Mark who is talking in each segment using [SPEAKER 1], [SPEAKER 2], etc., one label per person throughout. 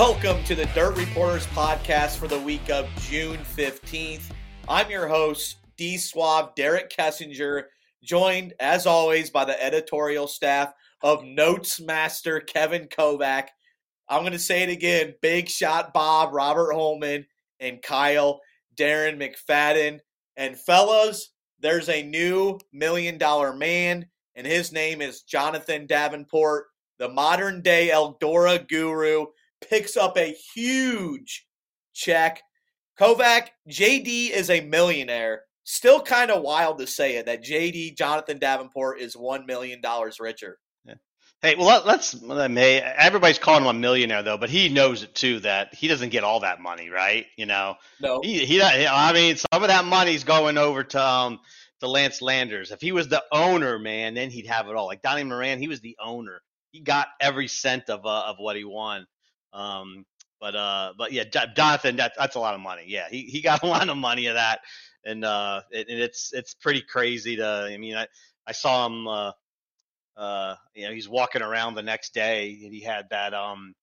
[SPEAKER 1] Welcome to the Dirt Reporters podcast for the week of June 15th. I'm your host, D Suave Derek Kessinger, joined as always by the editorial staff of Notes Master Kevin Kovac. I'm going to say it again Big Shot Bob, Robert Holman, and Kyle Darren McFadden. And fellas, there's a new million dollar man, and his name is Jonathan Davenport, the modern day Eldora guru picks up a huge check. Kovac, JD is a millionaire. Still kind of wild to say it that JD Jonathan Davenport is $1 million richer.
[SPEAKER 2] Hey, well, let's. May Everybody's calling him a millionaire, though, but he knows it too that he doesn't get all that money, right? You know,
[SPEAKER 1] no,
[SPEAKER 2] he, he I mean, some of that money's going over to um, to Lance Landers. If he was the owner, man, then he'd have it all. Like Donnie Moran, he was the owner. He got every cent of uh, of what he won. Um, but uh, but yeah, Jonathan, that, that's a lot of money. Yeah, he, he got a lot of money of that, and uh, it, it's it's pretty crazy to. I mean, I I saw him. Uh, uh, you know, he's walking around the next day, and he had that. Um,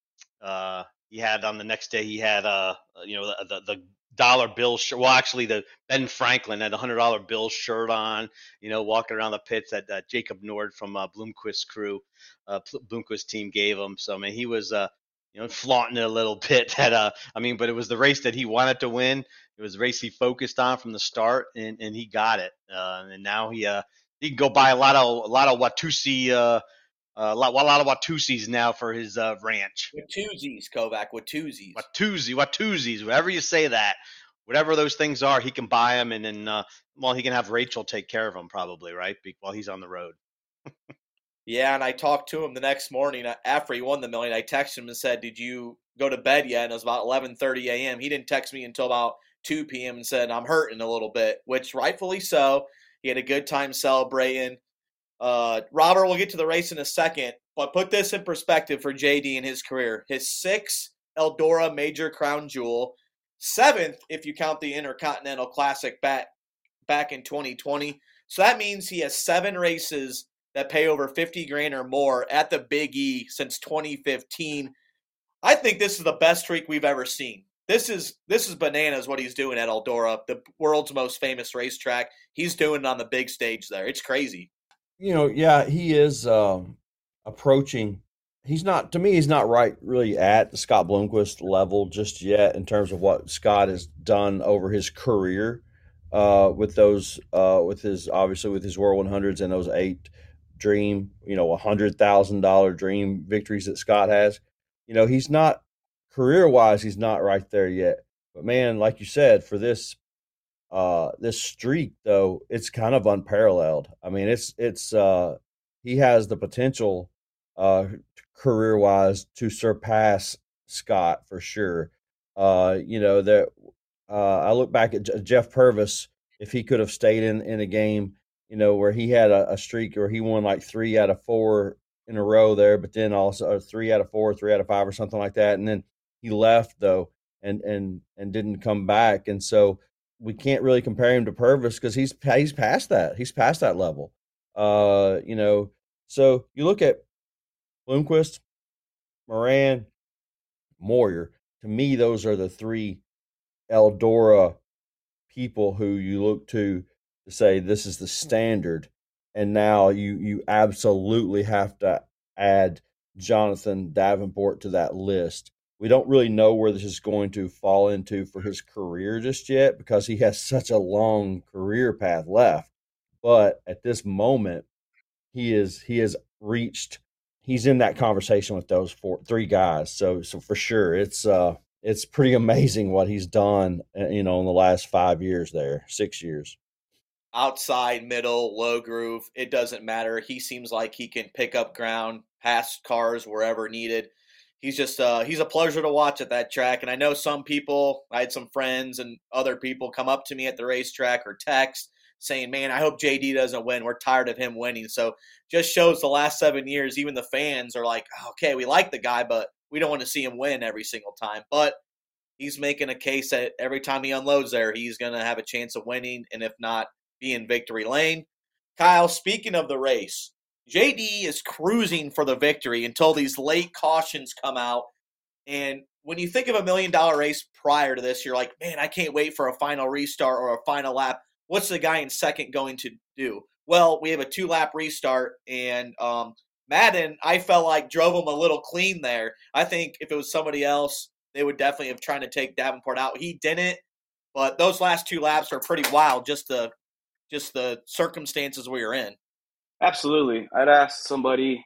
[SPEAKER 2] uh, he had on the next day he had uh, you know, the the, the dollar bill shirt. Well, actually, the Ben Franklin had a hundred dollar bill shirt on. You know, walking around the pits that, that Jacob Nord from uh, Bloomquist crew, uh, Bloomquist team gave him. So I mean, he was uh, you know, flaunting it a little bit. That uh, I mean, but it was the race that he wanted to win. It was the race he focused on from the start, and, and he got it. Uh, and now he uh, he can go buy a lot of a lot of Watusi uh, a lot, a lot of Watusis now for his uh, ranch.
[SPEAKER 1] Watusis, Kovac, Watusis.
[SPEAKER 2] Watusi, Watusis, whatever you say that, whatever those things are, he can buy them, and then uh, well, he can have Rachel take care of them probably, right? While he's on the road.
[SPEAKER 1] Yeah, and I talked to him the next morning uh, after he won the million. I texted him and said, "Did you go to bed yet?" And it was about 11:30 a.m. He didn't text me until about 2 p.m. and said, "I'm hurting a little bit," which rightfully so. He had a good time celebrating. Uh, Robert, we'll get to the race in a second, but put this in perspective for JD in his career. His sixth Eldora Major Crown Jewel, seventh if you count the Intercontinental Classic back back in 2020. So that means he has seven races that pay over 50 grand or more at the Big E since 2015. I think this is the best streak we've ever seen. This is this is bananas what he's doing at Eldora, the world's most famous racetrack. He's doing it on the big stage there. It's crazy.
[SPEAKER 3] You know, yeah, he is um, approaching. He's not to me. He's not right really at the Scott Bloomquist level just yet in terms of what Scott has done over his career uh, with those uh, with his obviously with his World 100s and those eight dream, you know, a hundred thousand dollar dream victories that Scott has. You know, he's not career wise, he's not right there yet. But man, like you said, for this uh this streak though, it's kind of unparalleled. I mean, it's it's uh he has the potential uh career wise to surpass Scott for sure. Uh, you know, that uh I look back at Jeff Purvis if he could have stayed in in a game you know, where he had a, a, streak where he won like three out of four in a row there, but then also three out of four, three out of five, or something like that. And then he left though, and and and didn't come back. And so we can't really compare him to Purvis because he's he's past that. He's past that level. Uh, you know, so you look at Bloomquist, Moran, Moyer. To me, those are the three Eldora people who you look to to say this is the standard and now you you absolutely have to add Jonathan Davenport to that list. We don't really know where this is going to fall into for his career just yet because he has such a long career path left. But at this moment, he is he has reached he's in that conversation with those four three guys. So so for sure it's uh it's pretty amazing what he's done uh, you know in the last 5 years there, 6 years
[SPEAKER 1] outside, middle, low groove. It doesn't matter. He seems like he can pick up ground, pass cars wherever needed. He's just uh, he's a pleasure to watch at that track. And I know some people, I had some friends and other people come up to me at the racetrack or text saying, "Man, I hope JD doesn't win. We're tired of him winning." So just shows the last seven years, even the fans are like, "Okay, we like the guy, but we don't want to see him win every single time." But he's making a case that every time he unloads there, he's going to have a chance of winning, and if not, be in victory lane. Kyle, speaking of the race, JD is cruising for the victory until these late cautions come out. And when you think of a million dollar race prior to this, you're like, man, I can't wait for a final restart or a final lap. What's the guy in second going to do? Well, we have a two lap restart, and um, Madden, I felt like drove him a little clean there. I think if it was somebody else, they would definitely have tried to take Davenport out. He didn't, but those last two laps are pretty wild. Just the just the circumstances we are in.
[SPEAKER 4] Absolutely, I'd ask somebody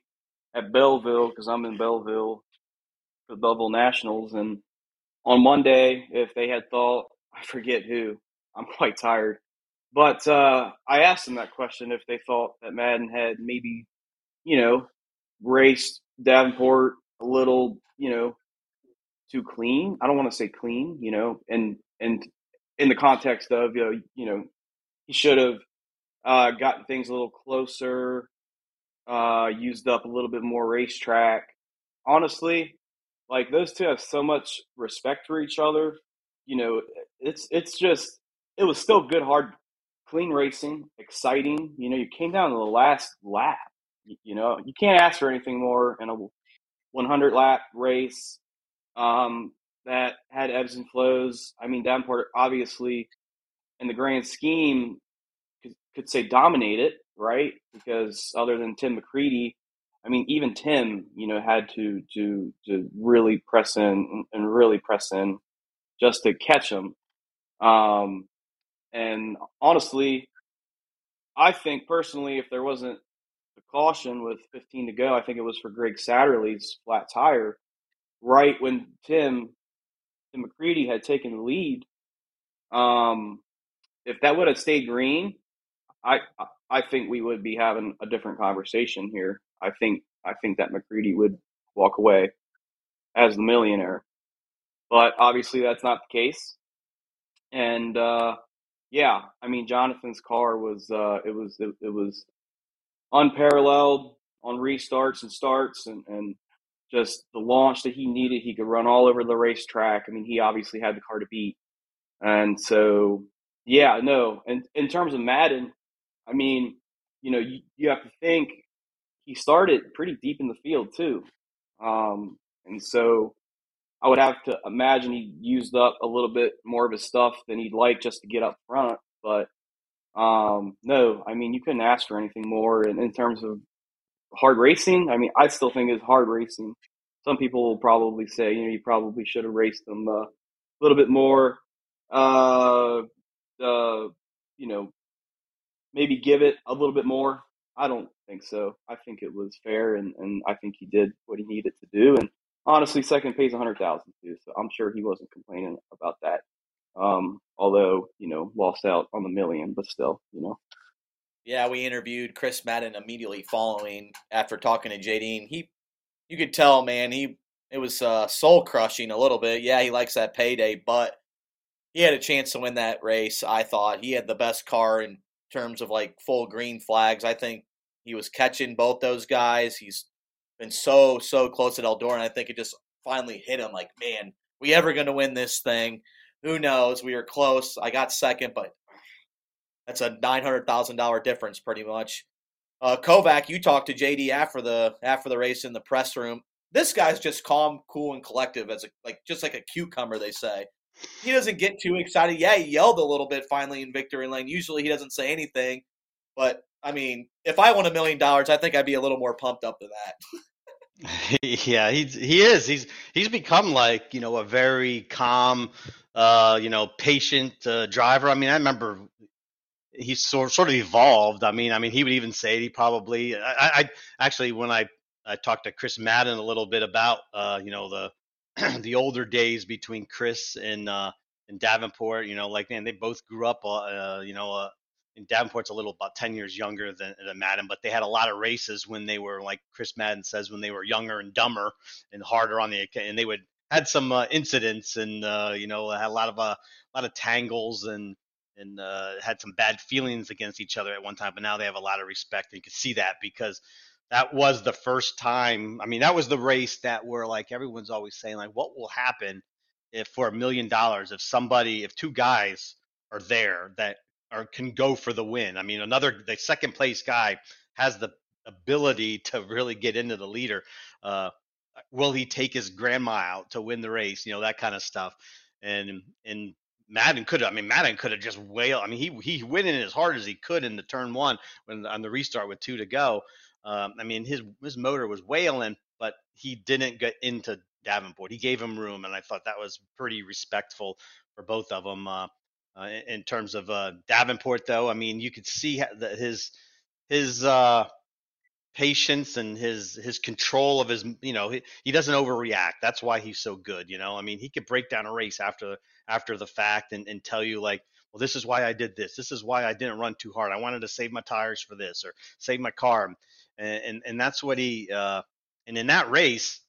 [SPEAKER 4] at Belleville because I'm in Belleville for the Belleville Nationals, and on Monday, if they had thought, I forget who, I'm quite tired, but uh, I asked them that question if they thought that Madden had maybe, you know, raced Davenport a little, you know, too clean. I don't want to say clean, you know, and and in the context of you know, you know, he should have uh, gotten things a little closer, uh, used up a little bit more racetrack. Honestly, like those two have so much respect for each other. You know, it's it's just it was still good, hard, clean racing, exciting. You know, you came down to the last lap. You, know, you can't ask for anything more in a 100 lap race um, that had ebbs and flows. I mean, Davenport obviously, in the grand scheme, could, could say dominated, right? Because other than Tim McCreadie, I mean, even Tim, you know, had to to to really press in and really press in just to catch him. Um, and honestly, I think personally, if there wasn't a caution with 15 to go, I think it was for Greg Satterlee's flat tire right when Tim Tim McCreadie had taken the lead. Um, if that would have stayed green, I I think we would be having a different conversation here. I think I think that McCreadie would walk away as the millionaire, but obviously that's not the case. And uh, yeah, I mean Jonathan's car was uh, it was it, it was unparalleled on restarts and starts and, and just the launch that he needed. He could run all over the racetrack. I mean, he obviously had the car to beat. And so, yeah, no. And in terms of Madden, I mean, you know, you, you have to think he started pretty deep in the field too. Um, and so I would have to imagine he used up a little bit more of his stuff than he'd like just to get up front. But um, no, I mean, you couldn't ask for anything more in, in terms of hard racing. I mean, I still think it's hard racing. Some people will probably say, you know, you probably should have raced them uh, a little bit more. Uh, uh, you know, maybe give it a little bit more. I don't think so. I think it was fair, and, and I think he did what he needed to do. And honestly, second pays a hundred thousand too, so I'm sure he wasn't complaining about that. Um, although you know, lost out on the million, but still, you know.
[SPEAKER 1] Yeah, we interviewed Chris Madden immediately following after talking to JD, he, you could tell, man, he it was uh, soul crushing a little bit. Yeah, he likes that payday, but he had a chance to win that race. I thought he had the best car in terms of like full green flags. I think he was catching both those guys. He's been so so close at Eldora, and I think it just finally hit him. Like, man, we ever going to win this thing? Who knows? We were close. I got second, but that's a nine hundred thousand dollar difference, pretty much. Uh, Kovac, you talked to JD after the after the race in the press room. This guy's just calm, cool, and collective as a like just like a cucumber. They say he doesn't get too excited. Yeah, he yelled a little bit finally in victory lane. Usually he doesn't say anything, but I mean, if I won a million dollars, I think I'd be a little more pumped up to
[SPEAKER 2] that. yeah, he's he is. He's he's become like you know a very calm, uh, you know, patient uh, driver. I mean, I remember he sort sort of evolved. I mean, I mean, he would even say he probably. I, I actually when I I talked to Chris Madden a little bit about uh, you know the the older days between Chris and uh, and Davenport. You know, like man, they both grew up. Uh, uh you know, uh, and Davenport's a little about ten years younger than, than Madden, but they had a lot of races when they were like Chris Madden says when they were younger and dumber and harder on the and they would had some uh, incidents and uh, you know had a lot of uh, a lot of tangles and and uh, had some bad feelings against each other at one time, but now they have a lot of respect. And you can see that because that was the first time. I mean, that was the race that where like everyone's always saying like, what will happen if for a million dollars if somebody if two guys are there that are can go for the win. I mean, another the second place guy has the ability to really get into the leader. Uh, will he take his grandma out to win the race? You know that kind of stuff. And and Madden could have. I mean, Madden could have just wailed. I mean, he he went in as hard as he could in the turn one when on the restart with two to go. Um, I mean, his his motor was wailing, but he didn't get into Davenport. He gave him room, and I thought that was pretty respectful for both of them. Uh, uh, in terms of uh, Davenport, though, I mean, you could see that his his uh, patience and his his control of his you know he, he doesn't overreact. That's why he's so good you know? I mean he could break down a race after after the fact and, and tell you like well this is why i did this. This is why i didn't run too hard. I wanted to save my tires for this or save my car and and, and that's what he uh and in that race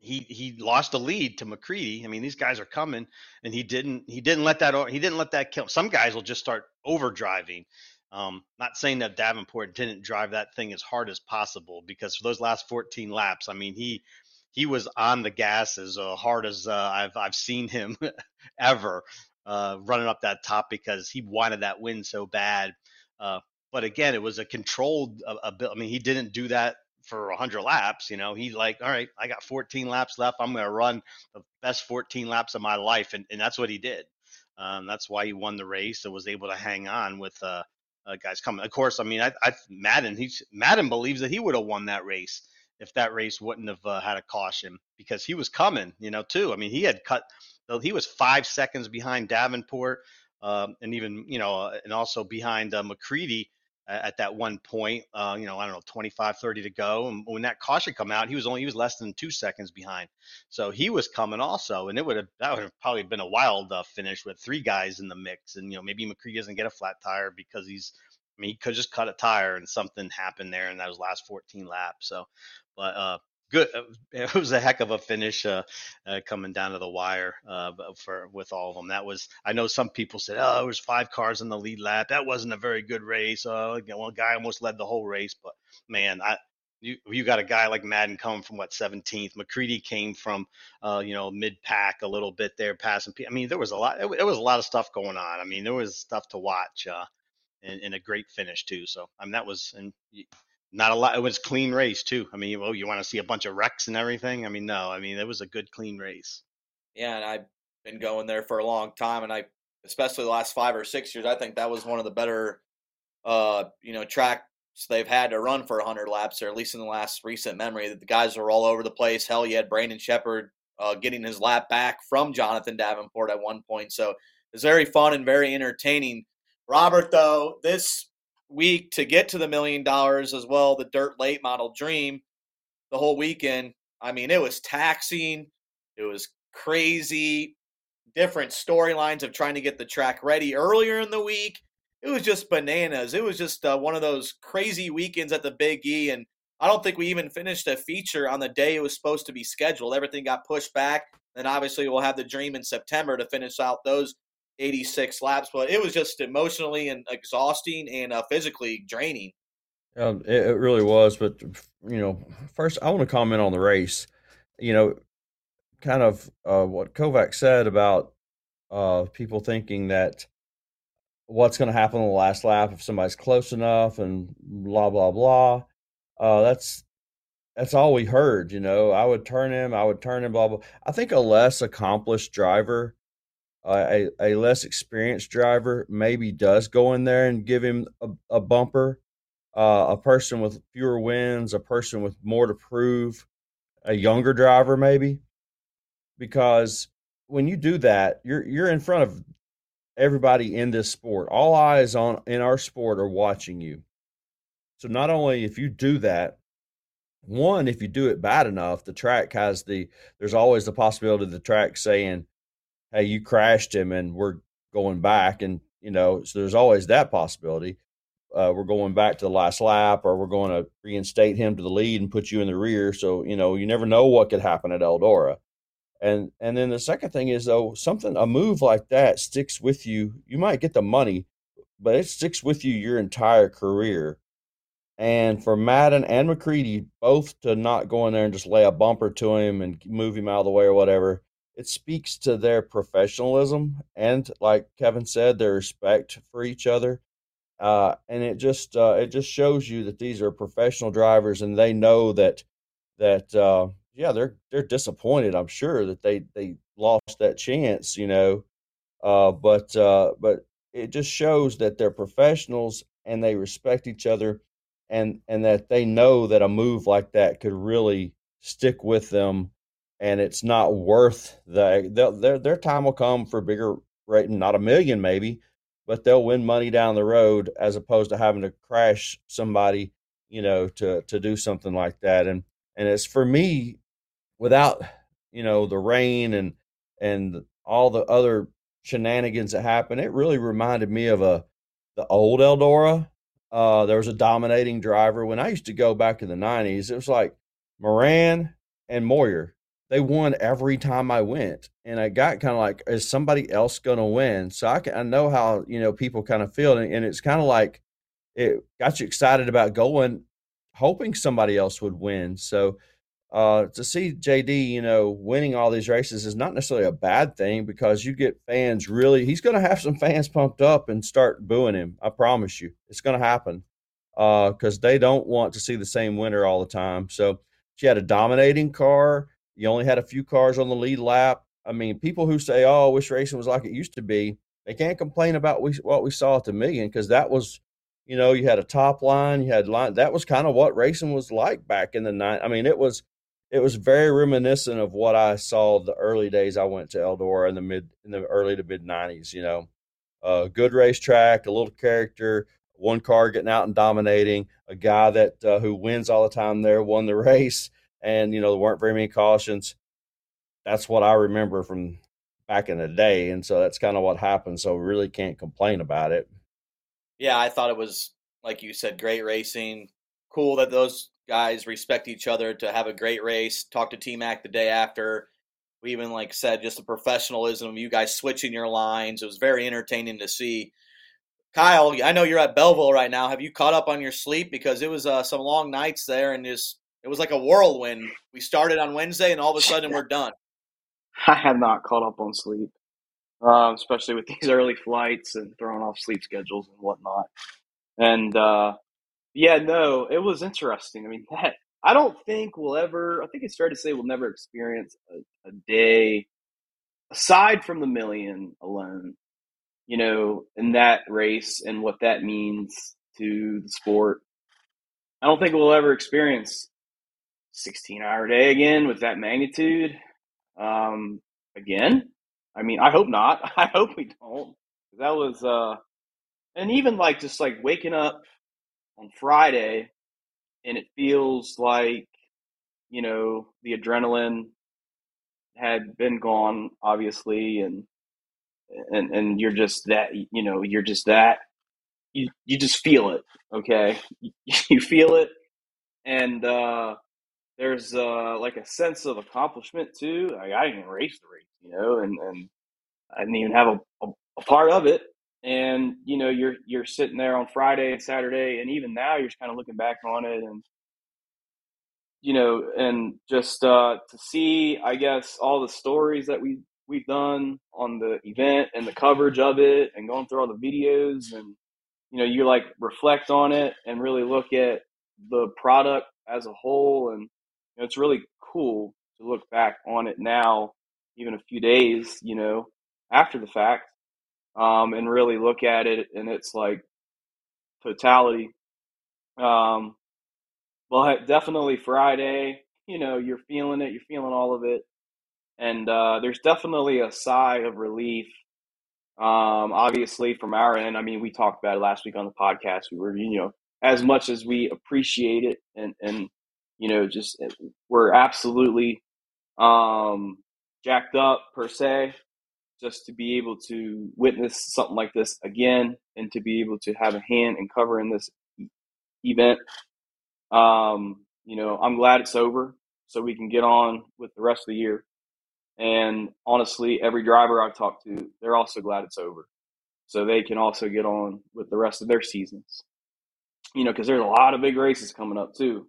[SPEAKER 2] he he lost a lead to McCreadie. I mean, these guys are coming, and he didn't he didn't let that he didn't let that kill. Some guys will just start overdriving, um, not saying that Davenport didn't drive that thing as hard as possible because for those last 14 laps, I mean, he he was on the gas as uh, hard as uh, I've I've seen him ever uh, running up that top because he wanted that win so bad. Uh, but again, it was a controlled a. I mean, he didn't do that for 100 laps. You know, he's like, all right, I got 14 laps left. I'm going to run the best 14 laps of my life, and, and that's what he did. Um, that's why he won the race and was able to hang on with uh, uh, guys coming. Of course, I mean, I, I Madden Madden believes that he would have won that race if that race wouldn't have uh, had a caution because he was coming, you know, too. I mean, he had cut, he was five seconds behind Davenport, um, and even you know, uh, and also behind uh, McCreadie at that one point. Uh, you know, I don't know, 25, 30 to go. And when that caution come out, he was only he was less than two seconds behind. So he was coming also, and it would have that would have probably been a wild uh, finish with three guys in the mix. And you know, maybe McCree doesn't get a flat tire because he's. I mean, he could just cut a tire and something happened there in those last 14 laps. So, but uh, good. It was a heck of a finish uh, uh, coming down to the wire uh, for with all of them. That was. I know some people said, "Oh, there was five cars in the lead lap. That wasn't a very good race." Uh, one guy almost led the whole race, but man, I. You, you got a guy like Madden coming from what 17th. McCreadie came from, uh, you know, mid pack a little bit there, passing. I mean, there was a lot. It was a lot of stuff going on. I mean, there was stuff to watch, uh, and, and a great finish too. So I mean, that was and not a lot. It was clean race too. I mean, well, you want to see a bunch of wrecks and everything? I mean, no. I mean, it was a good clean race.
[SPEAKER 1] Yeah, and I've been going there for a long time, and I, especially the last five or six years, I think that was one of the better, uh, you know, tracks they've had to run for 100 laps, or at least in the last recent memory. That the guys were all over the place. Hell, you had Brandon Sheppard uh, getting his lap back from Jonathan Davenport at one point, so it's very fun and very entertaining. Robert, though, this week to get to the million dollars as well, the dirt late model dream, the whole weekend. I mean, it was taxing, it was crazy, different storylines of trying to get the track ready earlier in the week. It was just bananas. It was just uh, one of those crazy weekends at the Big E. And I don't think we even finished a feature on the day it was supposed to be scheduled. Everything got pushed back. And obviously, we'll have the dream in September to finish out those 86 laps, but it was just emotionally and exhausting and uh, physically draining.
[SPEAKER 3] Um, it, it, really was. But, you know, first, I want to comment on the race. You know, kind of uh, what Kovac said about uh, people thinking that what's going to happen on the last lap if somebody's close enough and blah, blah, blah. Uh, that's that's all we heard, you know. I would turn him, I would turn him, blah blah. I think a less accomplished driver a, a less experienced driver maybe does go in there and give him a, a bumper. Uh, a person with fewer wins, a person with more to prove, a younger driver maybe, because when you do that, you're you're in front of everybody in this sport. All eyes on in our sport are watching you. So not only if you do that, one, if you do it bad enough, the track has the there's always the possibility of the track saying, hey, you crashed him and we're going back. And, you know, so there's always that possibility. Uh, we're going back to the last lap or we're going to reinstate him to the lead and put you in the rear. So, you know, you never know what could happen at Eldora. And and then the second thing is though, something a move like that sticks with you. You might get the money, but it sticks with you your entire career. And for Madden and McCreadie both to not go in there and just lay a bumper to him and move him out of the way or whatever, it speaks to their professionalism and like kevin said their respect for each other uh, and it just uh, it just shows you that these are professional drivers and they know that that uh, yeah, they're they're disappointed. I'm sure that they they lost that chance, you know. Uh, but uh, but it just shows that they're professionals and they respect each other, and and that they know that a move like that could really stick with them, and it's not worth the their their time will come for bigger rating, not a million maybe, but they'll win money down the road as opposed to having to crash somebody, you know, to to do something like that. And and it's for me, without you know the rain and and all the other shenanigans that happened, it really reminded me of a the old Eldora. Uh, there was a dominating driver when I used to go back in the '90s. It was like Moran and Moyer they won every time I went, and I got kind of like, is somebody else going to win? So I can, I know how you know people kind of feel, and, and it's kind of like it got you excited about going, hoping somebody else would win. So uh, to see JD, you know, winning all these races is not necessarily a bad thing because you get fans really. He's going to have some fans pumped up and start booing him. I promise you, it's going to happen because uh, they don't want to see the same winner all the time. So she had a dominating car you only had a few cars on the lead lap. I mean, people who say, "Oh, I wish racing was like it used to be," they can't complain about we, what we saw at the million because that was, you know, you had a top line, you had line. That was kind of what racing was like back in the night. I mean, it was, it was very reminiscent of what I saw the early days I went to Eldora in the mid, in the early to mid '90s. You know, a good racetrack, a little character, one car getting out and dominating, a guy that uh, who wins all the time there won the race and you know there weren't very many cautions. That's what I remember from back in the day, and so that's kind of what happened. So we really can't complain about it.
[SPEAKER 1] Yeah, I thought it was like you said, great racing. Cool that those guys respect each other to have a great race. Talk to T Mac the day after. We even like said just the professionalism you guys switching your lines. It was very entertaining to see. Kyle, I know you're at Belleville right now. Have you caught up on your sleep because it was uh, some long nights there and just it was like a whirlwind. We started on Wednesday, and all of a sudden we're done.
[SPEAKER 4] I have not caught up on sleep, uh, especially with these early flights and throwing off sleep schedules and whatnot. And uh, yeah, no, it was interesting. I mean, that I don't think we'll ever. I think it's fair to say we'll never experience a, a day aside from the million alone. You know, in that race and what that means to the sport. I don't think we'll ever experience 16 hour day again with that magnitude um, again. I mean, I hope not. I hope we don't. That was, uh, and even like just like waking up on Friday and it feels like, you know, the adrenaline had been gone, obviously, and and and you're just that, you know, you're just that. You you just feel it, okay? You feel it, and uh, there's uh, like a sense of accomplishment too. Like, I didn't race the race, you know, and, and I didn't even have a, a, a, part of it. And you know, you're you're sitting there on Friday and Saturday, and even now you're just kind of looking back on it, and you know, and just uh, to see, I guess, all the stories that we we've done on the event and the coverage of it, and going through all the videos, and you know, you like reflect on it and really look at the product as a whole and know, it's really cool to look back on it now, even a few days, you know, after the fact, um, and really look at it and its like totality. Um, well, definitely Friday, you know, you're feeling it, you're feeling all of it. And uh, there's definitely a sigh of relief. Um, obviously, from our end, I mean, we talked about it last week on the podcast. We were, you know, as much as we appreciate it and, and you know, just eh, we're absolutely um, jacked up per se. Just to be able to witness something like this again, and to be able to have a hand in covering this event, um, you know, I'm glad it's over, so we can get on with the rest of the year. And honestly, every driver I've talked to, they're also glad it's over, so they can also get on with the rest of their seasons. You know, because there's a lot of big races coming up too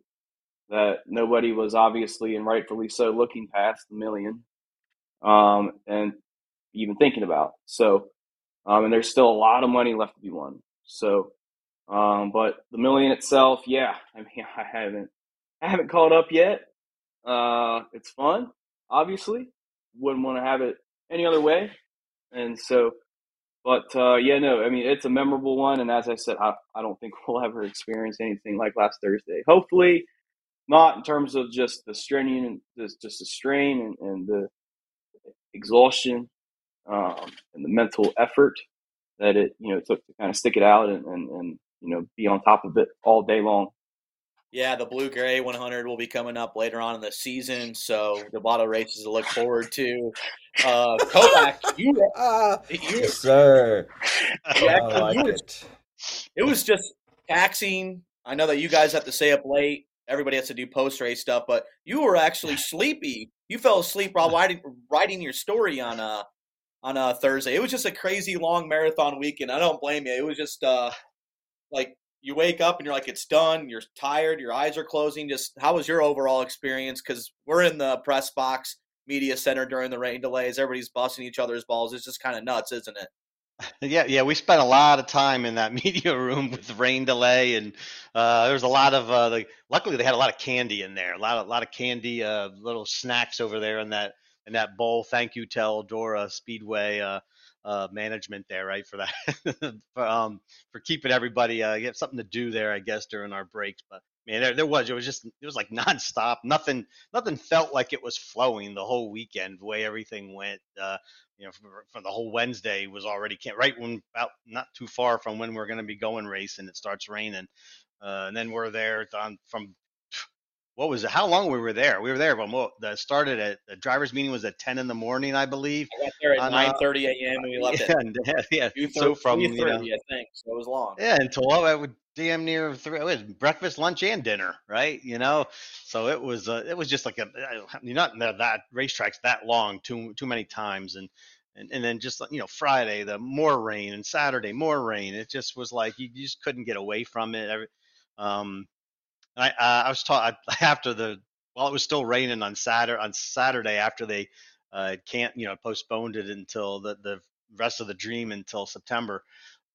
[SPEAKER 4] that nobody was obviously and rightfully so looking past the million um, and even thinking about. So, um, and there's still a lot of money left to be won. So, um, but the million itself, yeah, I mean, I haven't, I haven't called up yet. Uh, it's fun, obviously. Wouldn't want to have it any other way. And so, but uh, yeah, no, I mean, it's a memorable one. And as I said, I, I don't think we'll ever experience anything like last Thursday. Hopefully, not in terms of just the straining and just, just the strain and, and the exhaustion um, and the mental effort that it you know took to kind of stick it out and, and, and you know be on top of it all day long.
[SPEAKER 1] Yeah, the Blue Gray 100 will be coming up later on in the season, so the lot of races to look forward to. Uh, Kovac, you, uh,
[SPEAKER 3] you, yes, sir.
[SPEAKER 1] Yeah, like it. it was just taxing. I know that you guys have to stay up late. Everybody has to do post race stuff, but you were actually sleepy. You fell asleep while writing, writing your story on uh on a uh, Thursday. It was just a crazy long marathon weekend. I don't blame you. It was just uh like you wake up and you're like it's done. You're tired. Your eyes are closing. Just how was your overall experience? Because we're in the press box media center during the rain delays. Everybody's busting each other's balls. It's just kind of nuts, isn't it?
[SPEAKER 2] Yeah, yeah, we spent a lot of time in that media room with rain delay, and uh, there was a lot of. Uh, like, luckily, they had a lot of candy in there. A lot of, lot of candy, uh, little snacks over there in that in that bowl. Thank you to Eldora Speedway uh, uh, management there, right, for that, for, um, for keeping everybody uh, get something to do there, I guess, during our breaks. But man, there, there was it was just it was like nonstop. Nothing nothing felt like it was flowing the whole weekend. The way everything went, uh, you know, for the whole Wednesday was already can't right when about not too far from when we're going to be going racing. It starts raining. Uh, and then we're there on, from what was it? How long we were there? We were there, but the started at the drivers' meeting was at ten in the morning, I believe.
[SPEAKER 1] I got there at uh, nine thirty a.m. and we left
[SPEAKER 2] yeah, at yeah. yeah. So from you know, I
[SPEAKER 1] think so it was long.
[SPEAKER 2] Yeah, until I would damn near three. It was breakfast, lunch, and dinner, right? You know, so it was uh, it was just like a you're not that racetracks that long too too many times and. And, and then just you know Friday the more rain and Saturday more rain it just was like you, you just couldn't get away from it Every, um, I, uh, I was taught after the while it was still raining on Saturday on Saturday after they uh, can't you know postponed it until the the rest of the dream until September.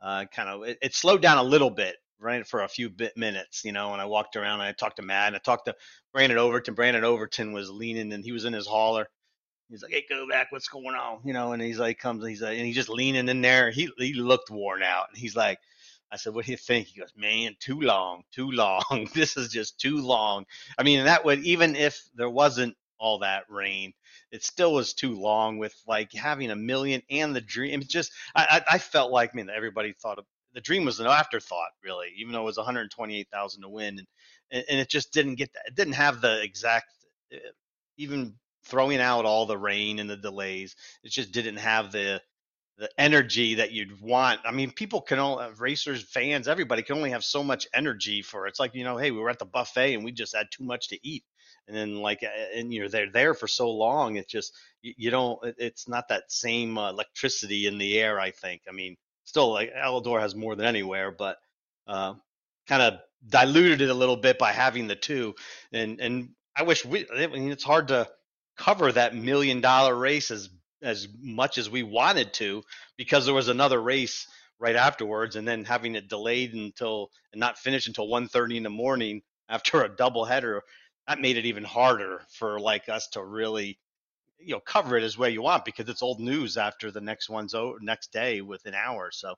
[SPEAKER 2] Uh, kind of it, it, slowed down a little bit right for a few bit minutes you know and i walked around and i talked to matt and i talked to brandon overton brandon overton was leaning and he was in his hauler he's like hey Kovac what's going on? You know and he's like comes he's like and he's just leaning in there. He he looked worn out. And he's like I said, "What do you think?" He goes, "Man, too long, too long. this is just too long." I mean, that would even if there wasn't all that rain, it still was too long. With like having a million and the dream, it's just I, I, I felt like, man, everybody thought of, the dream was an afterthought, really, even though it was 128,000 to win, and and it just didn't get that. It didn't have the exact, uh, even throwing out all the rain and the delays, it just didn't have the the energy that you'd want. I mean, people can only uh, racers, fans, everybody can only have so much energy for it. It's like you know, hey, we were at the buffet and we just had too much to eat, and then like, and you're they're there for so long, it's just you, you don't. It's not that same uh, electricity in the air. I think. I mean, still like Eldora has more than anywhere, but uh, kind of diluted it a little bit by having the two. And and I wish we. I mean, it's hard to cover that million dollar race as as much as we wanted to because there was another race right afterwards and then having it delayed until and not finished until 1.30 in the morning after a double header that made it even harder for like us to really you know cover it as well you want because it's old news after the next one's over next day with an hour. So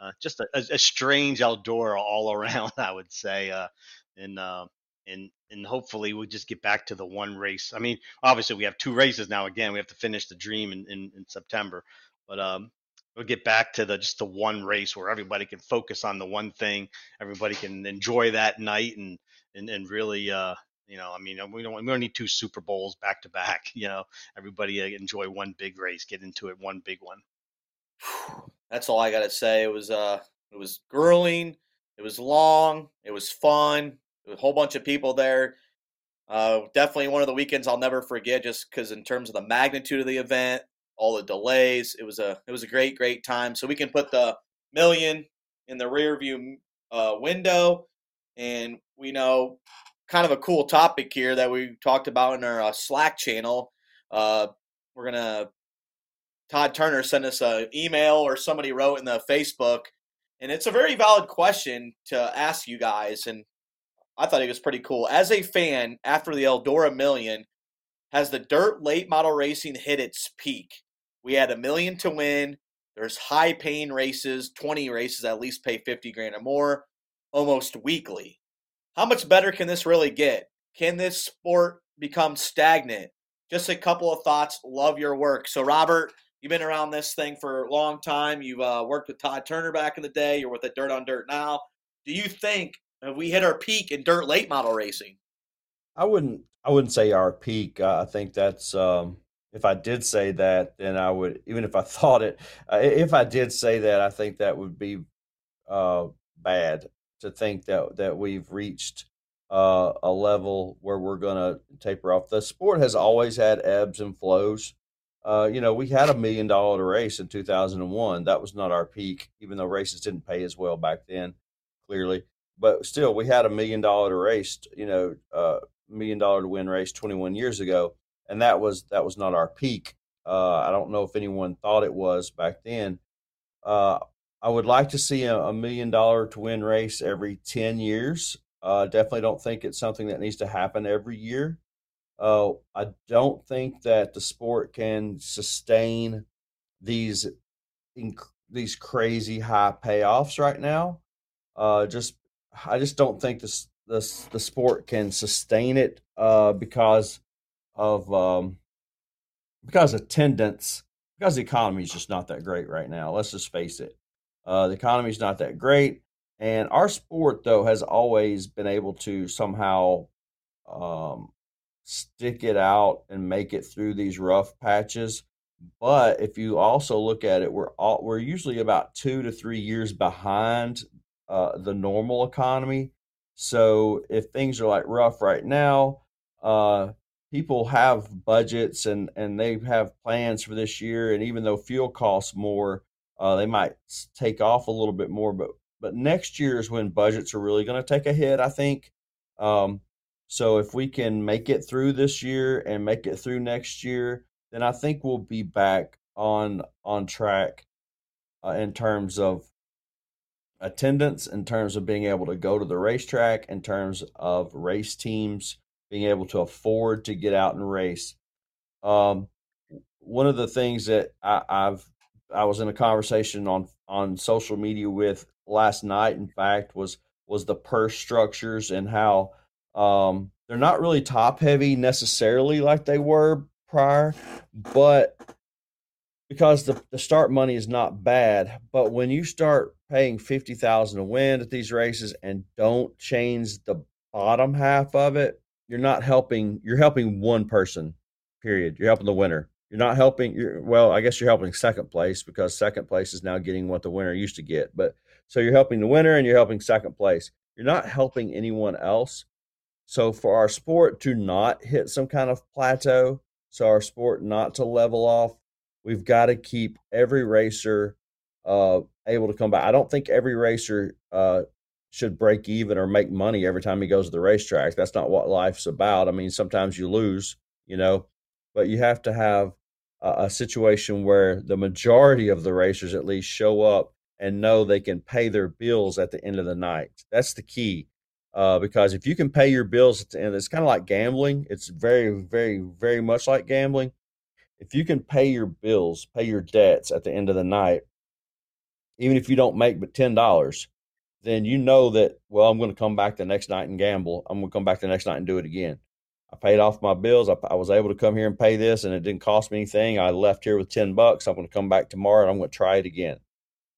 [SPEAKER 2] uh, just a, a, strange Eldora all around i would say uh, and uh, and and hopefully we'll just get back to the one race. I mean, obviously we have two races now. Again, we have to finish the dream in, in, in September, but um, we'll get back to the just the one race where everybody can focus on the one thing. Everybody can enjoy that night and and and really. Uh, you know, I mean, we don't we don't need two Super Bowls back to back. You know, everybody uh, enjoy one big race, get into it, one big one.
[SPEAKER 1] That's all I got to say. It was uh, it was grueling. It was long. It was fun a whole bunch of people there. Uh, definitely one of the weekends I'll never forget, just because in terms of the magnitude of the event, all the delays, it was a it was a great great time. So we can put the million in the rear view uh, window, and we know kind of a cool topic here that we talked about in our uh, Slack channel. Uh, we're gonna Todd Turner sent us an email or somebody wrote in the Facebook, and it's a very valid question to ask you guys. And I thought it was pretty cool. As a fan, after the Eldora Million, has the dirt late model racing hit its peak? We had a million to win. There's high paying races, 20 races at least pay 50 grand or more almost weekly. How much better can this really get? Can this sport become stagnant? Just a couple of thoughts. Love your work. So, Robert, you've been around this thing for a long time. You've uh, worked with Todd Turner back in the day. You're with the Dirt on Dirt now. Do you think have we hit our peak in dirt late model racing?
[SPEAKER 3] I wouldn't. I wouldn't say our peak. Uh, I think that's um, if I did say that, then I would, even if I thought it, uh, if I did say that, I think that would be uh, bad to think that that we've reached uh, a level where we're going to taper off. The sport has always had ebbs and flows. Uh, you know, we had a million dollar race in 2001. That was not our peak, even though races didn't pay as well back then, clearly. But still, we had a million dollar to race, you know, uh, million dollar to win race 21 years ago and that was that was not our peak. Uh, I don't know if anyone thought it was back then. Uh, I would like to see a, a, million dollar to win race every ten years. Uh, definitely don't think it's something that needs to happen every year. Uh, I don't think that the sport can sustain these inc- these crazy high payoffs right now. Uh, just I just don't think this this the sport can sustain it uh, because of um, because attendance because the economy is just not that great right now. Let's just face it. Uh, the economy is not that great, and our sport though has always been able to somehow um, stick it out and make it through these rough patches. But if you also look at it, we're all, we're usually about two to three years behind uh, the normal economy. So if things are like rough right now, uh, people have budgets and and they have plans for this year and even though fuel costs more uh, they might take off a little bit more but but next year is when budgets are really going to take a hit i think um, so if we can make it through this year and make it through next year then i think we'll be back on on track uh, in terms of attendance in terms of being able to go to the racetrack in terms of race teams being able to afford to get out and race. Um, one of the things that I, I've I was in a conversation on on social media with last night. In fact, was was the purse structures and how um, they're not really top heavy necessarily like they were prior, but because the, the start money is not bad, but when you start paying fifty thousand to win at these races and don't change the bottom half of it, you're not helping you're helping one person period. You're helping the winner. You're not helping you're well i guess you're helping second place because second place is now getting what the winner used to get but so you're helping the winner and you're helping second place. You're not helping anyone else. So for our sport to not hit some kind of plateau so our sport not to level off we've got to keep every racer uh, able to come back i don't think every racer uh, should break even or make money every time he goes to the racetrack. That's not what life's about. I mean, sometimes you lose, you know, but you have to have a, a situation where the majority of the racers at least show up and know they can pay their bills at the end of the night. That's the key. Uh, because if you can pay your bills at the end, it's kind of like gambling. It's very, very, very much like gambling. If you can pay your bills, pay your debts at the end of the night, even if you don't make but ten dollars, then you know that, well, I'm going to come back the next night and gamble. I'm going to come back the next night and do it again. I paid off my bills. I, I, was able to come here and pay this, and it didn't cost me anything. I left here with 10 bucks. I'm going to come back tomorrow and I'm going to try it again.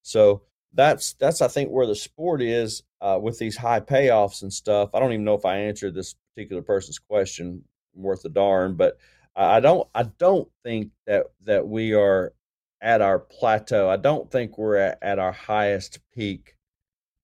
[SPEAKER 3] So that's, that's I think, where the sport is uh, with these high payoffs and stuff. I don't even know if I answered this particular person's question worth a darn, but I don't, I don't think that, that we are at our plateau. I don't think we're at, at our highest peak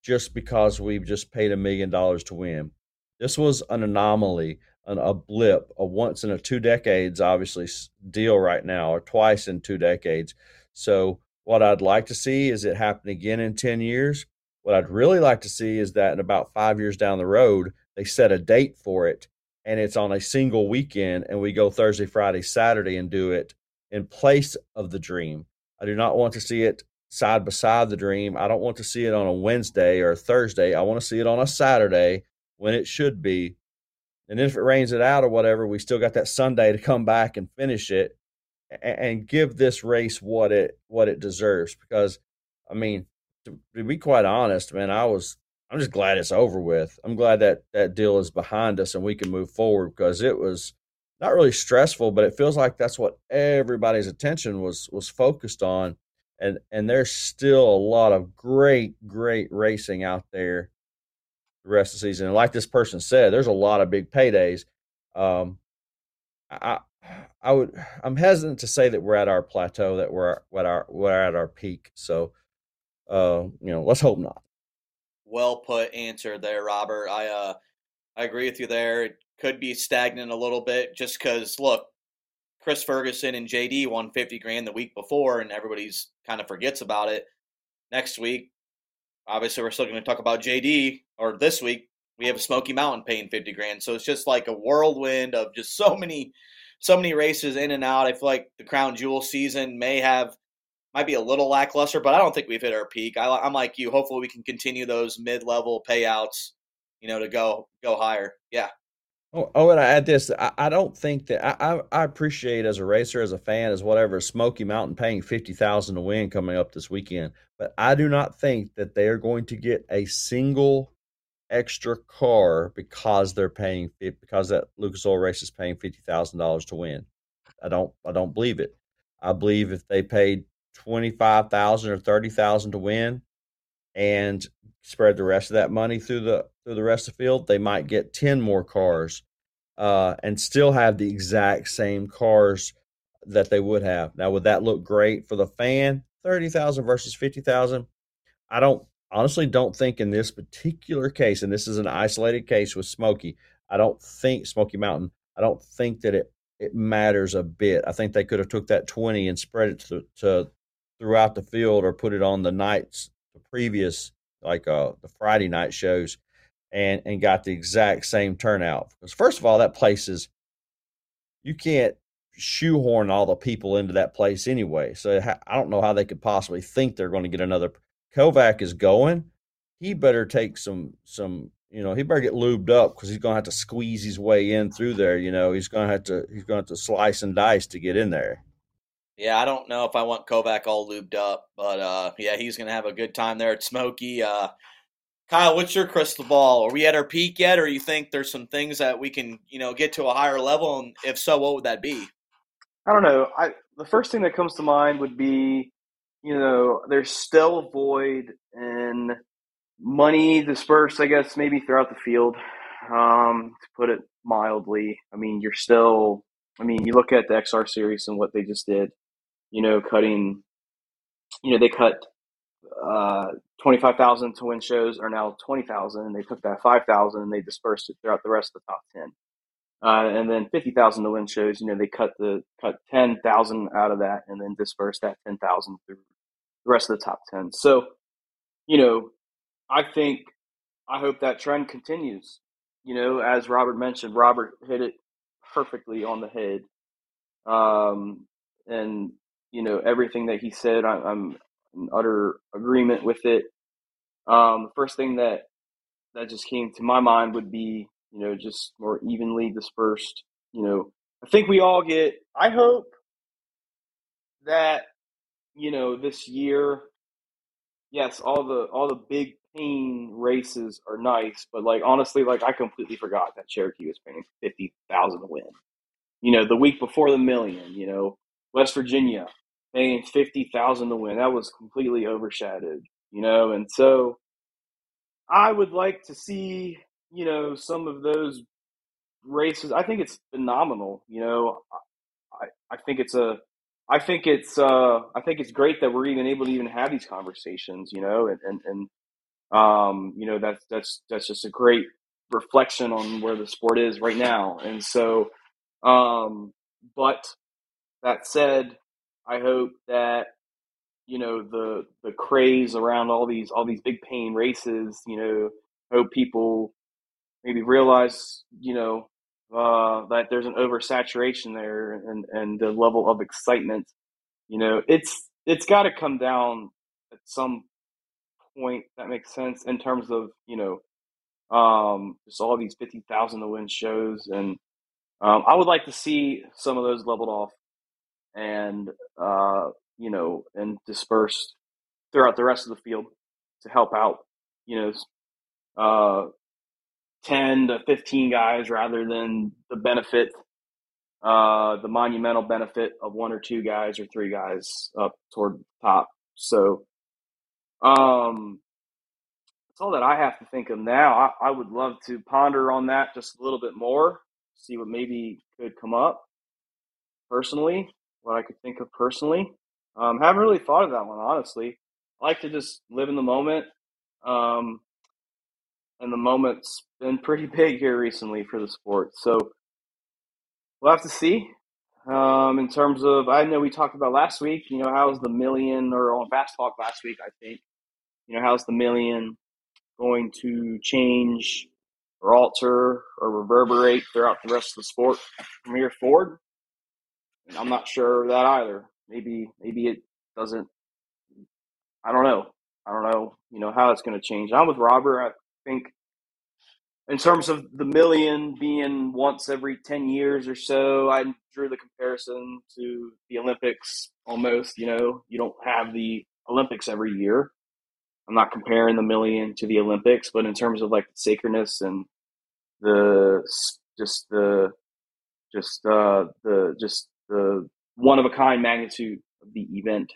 [SPEAKER 3] just because we've just paid a million dollars to win. This was an anomaly, an, a blip, a once in a two decades, obviously, deal right now, or twice in two decades. So, what I'd like to see is it happen again in 10 years. What I'd really like to see is that in about five years down the road, they set a date for it and it's on a single weekend and we go Thursday, Friday, Saturday and do it in place of the dream. I do not want to see it side by side the dream. I don't want to see it on a Wednesday or a Thursday. I want to see it on a Saturday when it should be. And if it rains it out or whatever, we still got that Sunday to come back and finish it and, give this race what it what it deserves. Because I mean, to be quite honest, man, I was I'm just glad it's over with. I'm glad that that deal is behind us and we can move forward because it was not really stressful, but it feels like that's what everybody's attention was was focused on. And and there's still a lot of great, great racing out there the rest of the season. And like this person said, there's a lot of big paydays. Um, I I would I'm hesitant to say that we're at our plateau, that we're at our we're at our peak. So uh, you know, let's hope not.
[SPEAKER 1] Well put answer there, Robert. I uh I agree with you there. It could be stagnant a little bit just because look, Chris Ferguson and JD won 50 grand the week before and everybody's kind of forgets about it. Next week, obviously we're still going to talk about JD or this week we have a Smoky Mountain paying 50 grand. So it's just like a whirlwind of just so many so many races in and out. I feel like the Crown Jewel season may have might be a little lackluster, but I don't think we've hit our peak. I, am like you. Hopefully, we can continue those mid-level payouts, you know, to go go higher. Yeah.
[SPEAKER 3] Oh, oh and I add this. I, I don't think that I, I, appreciate as a racer, as a fan, as whatever. Smoky Mountain paying fifty thousand to win coming up this weekend, but I do not think that they are going to get a single extra car because they're paying because that Lucas Oil race is paying fifty thousand dollars to win. I don't I don't believe it. I believe if they paid twenty five thousand or thirty thousand to win, and spread the rest of that money through the through the rest of the field, they might get ten more cars, uh, and still have the exact same cars that they would have. Now, would that look great for the fan? Thirty thousand versus fifty thousand. I don't honestly don't think in this particular case, and this is an isolated case with Smoky. I don't think Smoky Mountain. I don't think that it it matters a bit. I think they could have took that twenty and spread it to, to throughout the field or put it on the nights previous like uh the Friday night shows and and got the exact same turnout. Because first of all, that place is you can't shoehorn all the people into that place anyway. So I don't know how they could possibly think they're going to get another. Kovac is going. He better take some some you know he better get lubed up because he's going to have to squeeze his way in through there. You know he's going to have to he's going to have to slice and dice to get in there.
[SPEAKER 1] Yeah, I don't know if I want Kovac all lubed up, but uh, yeah, he's going to have a good time there at Smoky. Uh, Kyle, what's your crystal ball? Are we at our peak yet, or you think there's some things that we can, you know, get to a higher level? And if so, what would that be?
[SPEAKER 4] I don't know. I the first thing that comes to mind would be, you know, there's still a void in money dispersed, I guess, maybe throughout the field. Um, to put it mildly, I mean, you're still. I mean, you look at the XR series and what they just did you know, cutting, you know, they cut uh, 25,000 to win shows are now 20,000 and they took that 5,000 and they dispersed it throughout the rest of the top 10. Uh, and then 50,000 to win shows, you know, they cut the cut 10,000 out of that and then dispersed that 10,000 through the rest of the top 10. So, you know, I think I hope that trend continues. You know, as Robert mentioned, Robert hit it perfectly on the head. Um, and you know everything that he said. I, I'm in utter agreement with it. Um, the first thing that that just came to my mind would be you know just more evenly dispersed. You know, I think we all get. I hope that you know this year. Yes, all the all the big pain races are nice, but like honestly, like I completely forgot that Cherokee was paying fifty thousand to win. You know, the week before the million. You know, West Virginia paying fifty thousand to win. That was completely overshadowed, you know. And so, I would like to see, you know, some of those races. I think it's phenomenal. You know, I I think it's a I think it's uh I think it's great that we're even able to even have these conversations. You know, and and, and um you know that's that's that's just a great reflection on where the sport is right now. And so, um, but that said, I hope that you know the the craze around all these all these big pain races. You know, hope people maybe realize you know uh, that there's an oversaturation there and and the level of excitement. You know, it's it's got to come down at some point. That makes sense in terms of you know Um, just all these fifty thousand to win shows, and um, I would like to see some of those leveled off, and uh, you know, and dispersed throughout the rest of the field to help out. You know, uh, 10 to 15 guys rather than the benefit, uh, the monumental benefit of one or two guys or three guys up toward the top. So, um, that's all that I have to think of now. I, I would love to ponder on that just a little bit more, see what maybe could come up personally, what I could think of personally. Um, haven't really thought of that one, honestly. I like to just live in the moment. Um, and the moment's been pretty big here recently for the sport. So we'll have to see. Um, in terms of, I know we talked about last week, you know, how's the million, or on Fast Talk last week, I think, you know, how's the million going to change or alter or reverberate throughout the rest of the sport from here forward? I'm not sure of that either. Maybe, maybe it doesn't. I don't know. I don't know, you know, how it's going to change. I'm with Robert. I think in terms of the million being once every 10 years or so, I drew the comparison to the Olympics almost. You know, you don't have the Olympics every year. I'm not comparing the million to the Olympics, but in terms of like the sacredness and the just the just uh the just the one of a kind magnitude of the event,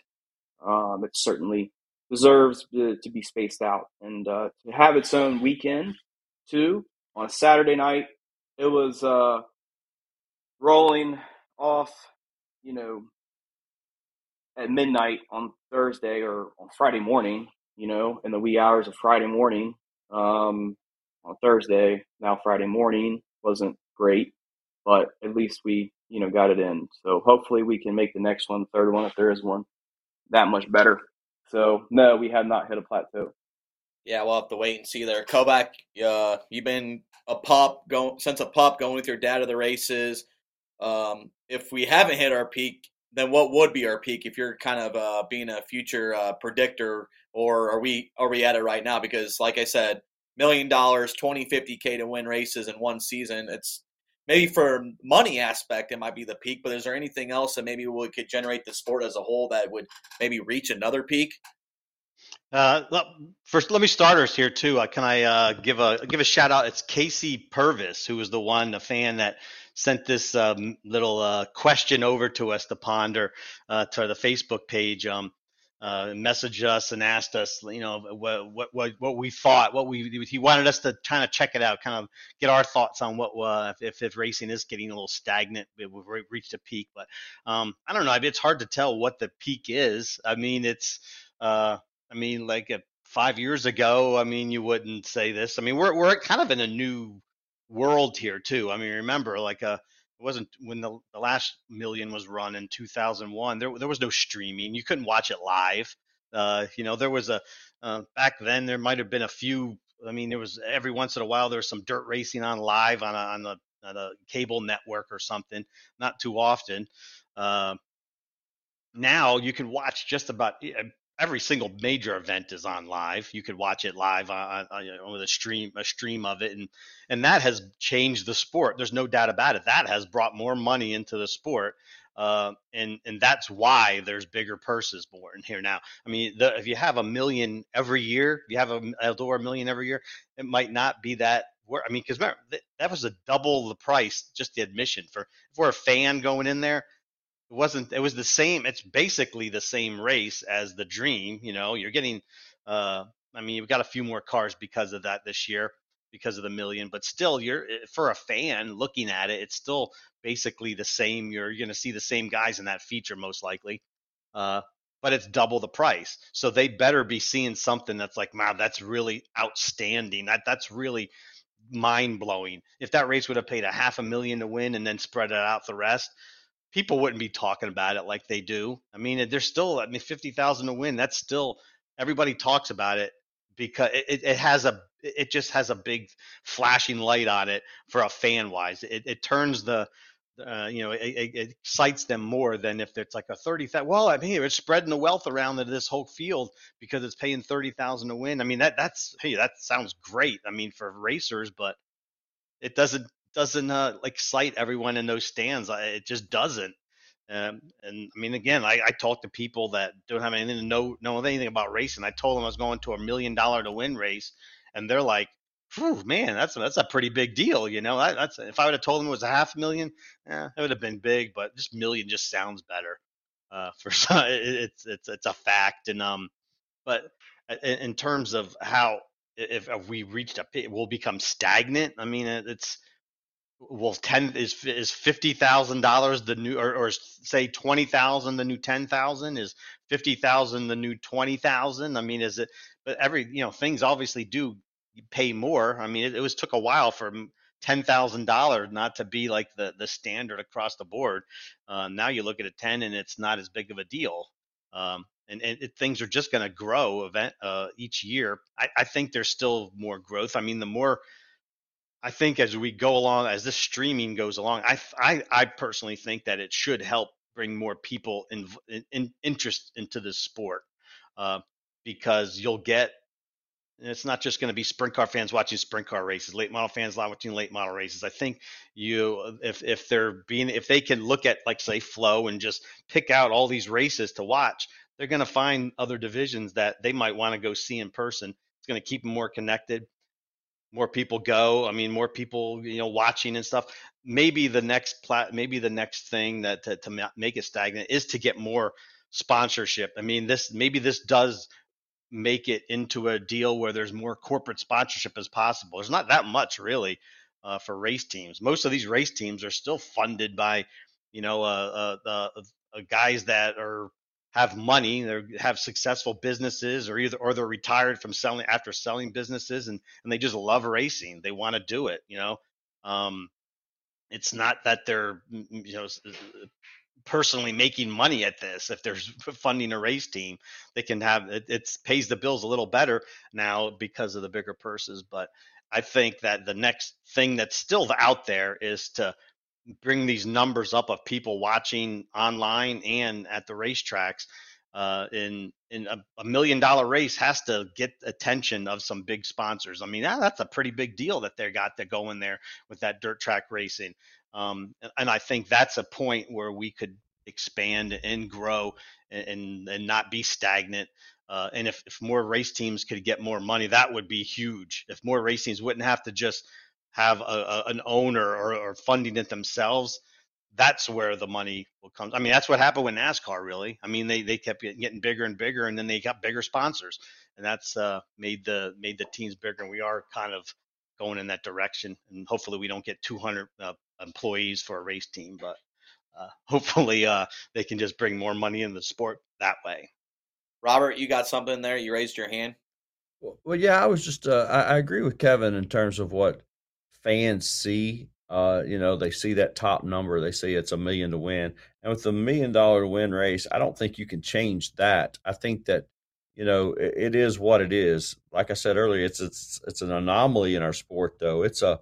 [SPEAKER 4] um, it certainly deserves to, to be spaced out and uh, to have its own weekend too on a Saturday night. It was uh, rolling off, you know, at midnight on Thursday or on Friday morning, you know, in the wee hours of Friday morning. Um, on Thursday, now Friday morning wasn't great, but at least we, you know, got it in. So hopefully we can make the next one, third one, if there is one, that much better. So no, we have not hit a plateau.
[SPEAKER 1] Yeah, we'll have to wait and see there. Kovac, uh, you've been a pup going since a pup going with your dad to the races. Um, if we haven't hit our peak, then what would be our peak? If you're kind of uh, being a future uh, predictor, or are we are we at it right now? Because like I said, million dollars, 20, 50 k to win races in one season. It's maybe for money aspect, it might be the peak. But is there anything else that maybe we could generate the sport as a whole that would maybe reach another peak?
[SPEAKER 2] Uh, first, let me starters here too. Uh, can I uh, give a give a shout out? It's Casey Purvis, who was the one, the fan that sent this um, little uh, question over to us to ponder uh, to the Facebook page. Um, uh, messaged us and asked us, you know, what what what we thought, what we he wanted us to kind of check it out, kind of get our thoughts on what uh, if if racing is getting a little stagnant, we've reached a peak. But um, I don't know. It's hard to tell what the peak is. I mean, it's uh, I mean, like uh, five years ago, I mean, you wouldn't say this. I mean, we're we're kind of in a new world here too. I mean, remember, like uh, it wasn't when the, the last million was run in 2001. There there was no streaming. You couldn't watch it live. Uh, you know, there was a uh, back then. There might have been a few. I mean, there was every once in a while there was some dirt racing on live on a, on the on a cable network or something. Not too often. Uh, now you can watch just about every single major event is on live. You could watch it live on, on know, with a stream, a stream of it, and and that has changed the sport. There's no doubt about it. That has brought more money into the sport, uh, and and that's why there's bigger purses born here now. I mean, the, if you have a million every year, you have a Eldora million every year, it might not be that. I mean, because remember that was a double the price just the admission for if we're a fan going in there it wasn't it was the same it's basically the same race as the dream you know you're getting uh i mean you've got a few more cars because of that this year because of the million but still you're eh, for a fan looking at it it's still basically the same you're, you're going to see the same guys in that feature most likely uh but it's double the price. So they better be seeing something that's like wow that's really outstanding. That that's really mind blowing if that race would have paid a half a million to win and then spread it out the rest people wouldn't be talking about it like they do. I mean, there's still, I mean, 50,000 to win. That's still, everybody talks about it because it, it has a, it just has a big flashing light on it for a fan wise. It, it turns the, uh, you know, it, it, excites them more than if it's like a thirty thousand. Well, I mean, it's spreading the wealth around this whole field because it's paying thirty thousand to win. I mean, that that's hey, that sounds great. I mean, for racers, but it doesn't doesn't uh, like excite everyone in those stands. It just doesn't. Um, and I mean, again, I, I talk to people that don't have anything to know know anything about racing. I told them I was going to a million dollar to win race, and they're like, Whew, man, that's that's a pretty big deal, you know. That, that's if I would have told them it was a half million, yeah, it would have been big, but just million just sounds better. Uh, for some, it's it's it's a fact, and um, but in, in terms of how if, if we reached a, it will become stagnant. I mean, it's well, ten is is fifty thousand dollars the new, or, or say twenty thousand the new ten thousand is fifty thousand the new twenty thousand. I mean, is it? But every you know things obviously do pay more. I mean, it, it was took a while for ten thousand dollars not to be like the the standard across the board. Uh, now you look at a ten and it's not as big of a deal. Um, and, and it, things are just going to grow event uh, each year. I, I think there's still more growth. I mean, the more I think as we go along, as this streaming goes along, I I, I personally think that it should help bring more people in, in interest into this sport uh, because you'll get it's not just going to be sprint car fans watching sprint car races, late model fans watching late model races. I think you, if if they're being, if they can look at like say Flo and just pick out all these races to watch, they're going to find other divisions that they might want to go see in person. It's going to keep them more connected. More people go. I mean, more people, you know, watching and stuff. Maybe the next plat, maybe the next thing that to, to make it stagnant is to get more sponsorship. I mean, this maybe this does make it into a deal where there's more corporate sponsorship as possible. There's not that much really uh, for race teams. Most of these race teams are still funded by, you know, uh, uh, uh guys that are have money, they have successful businesses, or either or they're retired from selling after selling businesses, and and they just love racing. They want to do it. You know, um, it's not that they're you know personally making money at this if there's funding a race team they can have it it's pays the bills a little better now because of the bigger purses but i think that the next thing that's still out there is to bring these numbers up of people watching online and at the racetracks uh, in in a, a, million dollar race has to get attention of some big sponsors. I mean, that, that's a pretty big deal that they got to go in there with that dirt track racing. Um, and I think that's a point where we could expand and grow and, and not be stagnant. Uh, and if, if more race teams could get more money, that would be huge. If more race teams wouldn't have to just have a, a, an owner or, or funding it themselves, that's where the money will come. I mean, that's what happened with NASCAR, really. I mean, they, they kept getting bigger and bigger, and then they got bigger sponsors, and that's uh, made the made the teams bigger. And we are kind of going in that direction. And hopefully, we don't get 200 uh, employees for a race team, but uh, hopefully, uh, they can just bring more money in the sport that way.
[SPEAKER 1] Robert, you got something there? You raised your hand.
[SPEAKER 3] Well, yeah, I was just uh, I, I, agree with Kevin in terms of what fans see. Uh, you know, they see that top number, they see it's a million to win, and with the million dollar win race, I don't think you can change that. I think that you know it, it is what it is. Like I said earlier, it's it's it's an anomaly in our sport, though. It's a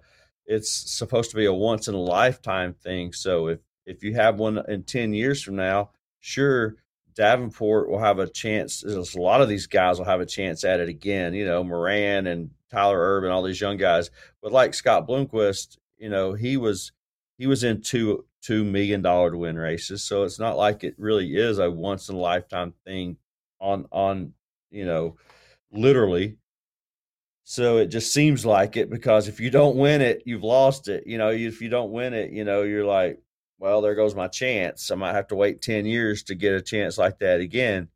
[SPEAKER 3] it's supposed to be a once in a lifetime thing. So if if you have one in 10 years from now, sure, Davenport will have a chance. A lot of these guys will have a chance at it again. You know, Moran and Tyler Urban, and all these young guys. But like Scott Bloomquist, you know, he was he was in two two million dollar to win races. So it's not like it really is a once in a lifetime thing on on you know literally so it just seems like it because if you don't win it, you've lost it. You know, if you don't win it, you know, you're like, well, there goes my chance. I might have to wait 10 years to get a chance like that again.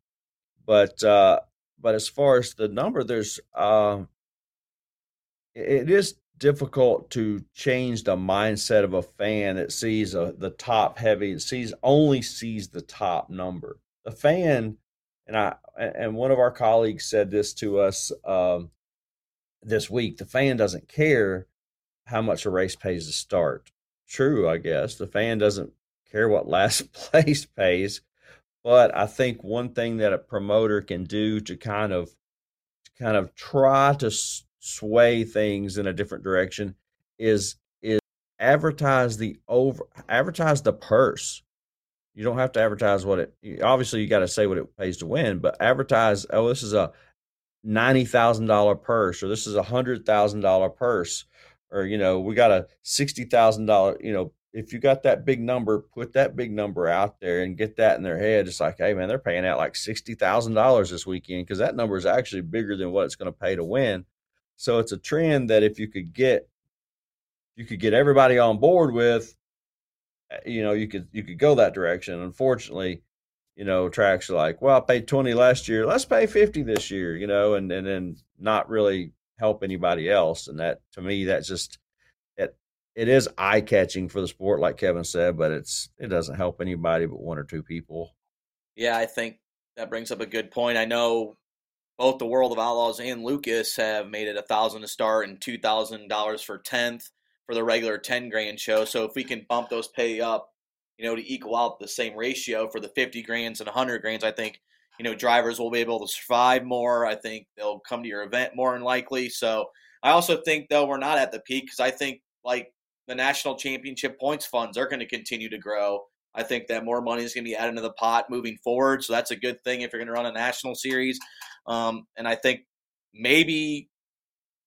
[SPEAKER 3] But, uh, but as far as the number, there's, uh, it is difficult to change the mindset of a fan that sees a, the top heavy, sees only sees the top number. The fan, and I, and one of our colleagues said this to us, um, this week. The fan doesn't care how much a race pays to start. True, I guess. The fan doesn't care what last place pays. But I think one thing that a promoter can do to kind of to kind of try to sway things in a different direction is is advertise the over advertise the purse. You don't have to advertise what it. Obviously, you got to say what it pays to win, but advertise. Oh, this is a ninety thousand dollar purse, or this is a hundred thousand dollar purse, or you know, we got a sixty thousand dollar. You know, if you got that big number, put that big number out there and get that in their head. It's like, hey man, they're paying out like sixty thousand dollars this weekend because that number is actually bigger than what it's going to pay to win. So it's a trend that if you could get, you could get everybody on board with, eh, you know, you could you could go that direction. Unfortunately, you know, tracks are like, well, I paid twenty last year, let's pay fifty this year, you know, and and then not really help anybody else. And that to me, that's just it. It is eye catching for the sport, like Kevin said, but it's it doesn't help anybody but one or two people.
[SPEAKER 1] Yeah, I think that brings up a good point. I know both the World of Outlaws and Lucas have made it a thousand to start and two thousand dollars for tenth for the regular ten grand show. So if we can bump those pay up, you know, to equal out the same ratio for the fifty grands and hundred grands, I think you know drivers will be able to survive more. I think they'll come to your event more than likely. So I also think though we're not at the peak because I think like the national championship points funds are going to continue to grow. I think that more money is going to be added to the pot moving forward. So that's a good thing if you're going to run a national series. Um, and I think maybe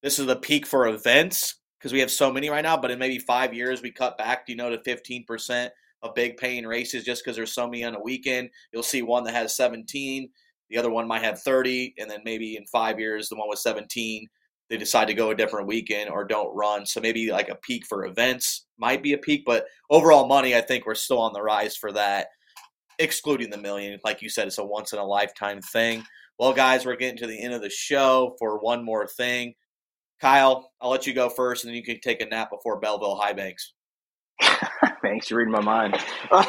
[SPEAKER 1] this is the peak for events because we have so many right now. But in maybe five years, we cut back, you know, to 15% of big paying races just because there's so many on a weekend. You'll see one that has 17, the other one might have 30, and then maybe in five years, the one with 17 they decide to go a different weekend or don't run. So maybe like a peak for events might be a peak, but overall money, I think we're still on the rise for that, excluding the million. Like you said, it's a once in a lifetime thing. Well, guys, we're getting to the end of the show for one more thing. Kyle, I'll let you go first, and then you can take a nap before Belleville High Banks.
[SPEAKER 4] Thanks, you're reading my mind.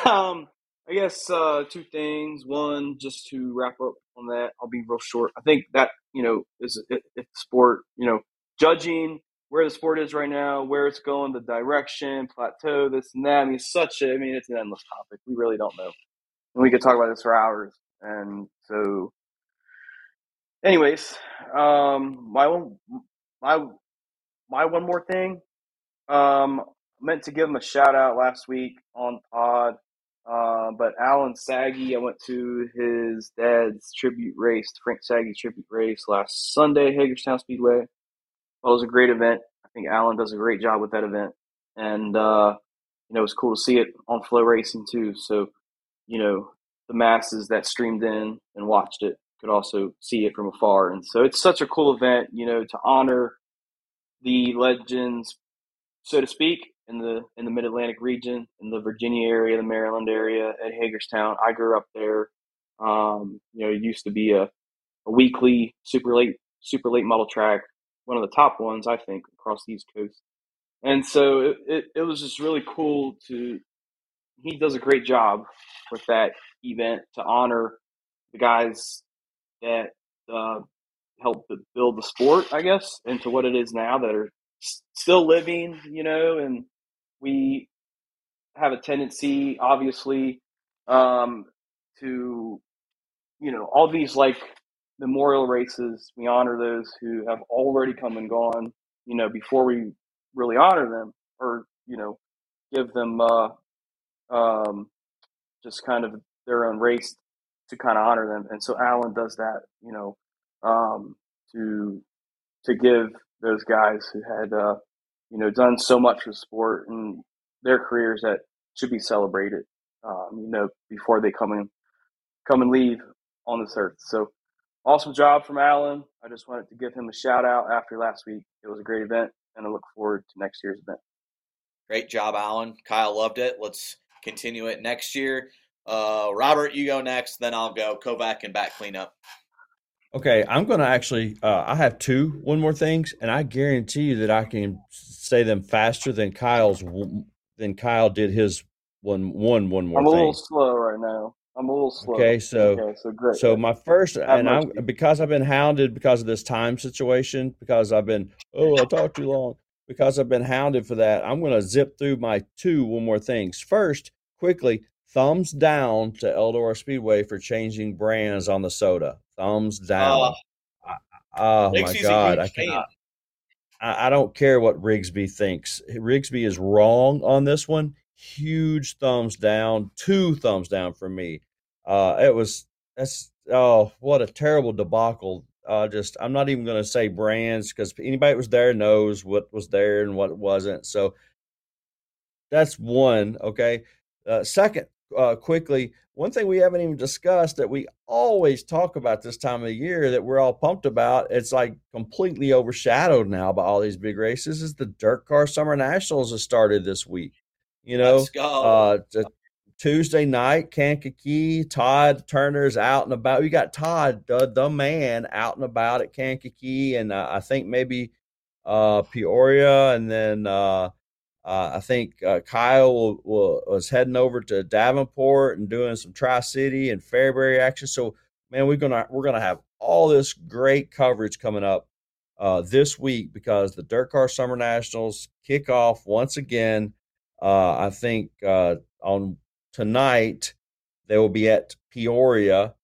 [SPEAKER 4] Um, I guess uh, two things. One, just to wrap up on that, I'll be real short. I think that you know is the sport, you know, judging where the sport is right now, where it's going, the direction, plateau, this and that. I mean, such a, I mean, it's an endless topic. We really don't know, and we could talk about this for hours. And so anyways, um, my one, my, my one more thing. Um, meant to give him a shout out last week on pod. Uh, but Alan Saggy, I went to his dad's tribute race, Frank Saggy tribute race last Sunday, Hagerstown Speedway. Well, it was a great event. I think Alan does a great job with that event. And, uh, you know, it was cool to see it on FloRacing too. So, you know, the masses that streamed in and watched it could also see it from afar. And so it's such a cool event, you know, to honor the legends, so to speak, in the in the Mid Atlantic region, in the Virginia area, the Maryland area, at Hagerstown. I grew up there. Um, you know, it used to be a, a weekly super late super late model track, one of the top ones I think across the East Coast. And so it, it, it was just really cool to. He does a great job with that event to honor the guys that uh, helped build the sport, I guess, into what it is now that are still living, you know, and we have a tendency, obviously, um, to, you know, all these like memorial races, we honor those who have already come and gone, you know, before we really honor them or, you know, give them uh, um, just kind of their own race to kind of honor them. And so Alan does that, you know, um, to to give those guys who had uh, you know done so much for sport and their careers that should be celebrated. Um, you know, before they come and come and leave on this earth. So awesome job from Alan. I just wanted to give him a shout out after last week. It was a great event, and I look forward to next year's event.
[SPEAKER 1] Great job, Alan. Kyle loved it. Let's continue it next year. Uh, Robert, you go next, then I'll go Kovac and back cleanup.
[SPEAKER 3] Okay, I'm going to actually. Uh, I have two one more things, and I guarantee you that I can say them faster than Kyle's than Kyle did his one one one more.
[SPEAKER 4] I'm a
[SPEAKER 3] thing.
[SPEAKER 4] little slow right now. I'm a little slow.
[SPEAKER 3] Okay, so
[SPEAKER 4] okay, so great.
[SPEAKER 3] So my first, and I'm because I've been hounded because of this time situation, because I've been oh I talked too long, because I've been hounded for that. I'm going to zip through my two one more things. First, quickly, thumbs down to Eldora Speedway for changing brands on the soda. Thumbs down. Oh, oh my god, I cannot. I, I don't care what Rigsby thinks. Rigsby is wrong on this one. Huge thumbs down, two thumbs down for me. Uh, it was that's oh what a terrible debacle. Uh, just I'm not even going to say brands because anybody that was there knows what was there and what wasn't. So that's one. Okay. Uh, second, uh, quickly, one thing we haven't even discussed that we always talk about this time of the year that we're all pumped about, it's like completely overshadowed now by all these big races, is the DIRTcar Summer Nationals has started this week. You know, uh, Tuesday night, Kankakee, Todd Turner's out and about. We got Todd, the, the man, out and about at Kankakee, and uh, I think maybe uh, Peoria, and then uh, I think uh, Kyle will, will, was heading over to Davenport and doing some Tri City and Fairbury action. So, man, we're gonna we're gonna have all this great coverage coming up uh, this week because the DIRTcar Summer Nationals kick off once again. Uh, I think uh, on tonight they will be at Peoria.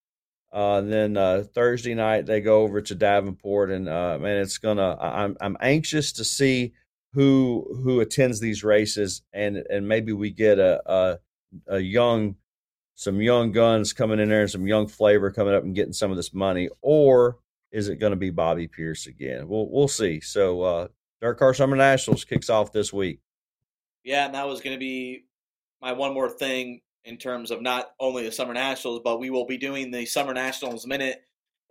[SPEAKER 3] Uh, and then Thursday night they go over to Davenport, and man, it's gonna. I'm I'm anxious to see who who attends these races, and and maybe we get a a, a young some young guns coming in there and some young flavor coming up and getting some of this money, or is it going to be Bobby Pierce again? We'll we'll see. So uh, DIRTcar Summer Nationals kicks off this week.
[SPEAKER 1] Yeah, and that was going to be my one more thing in terms of not only the Summer Nationals, but we will be doing the Summer Nationals minute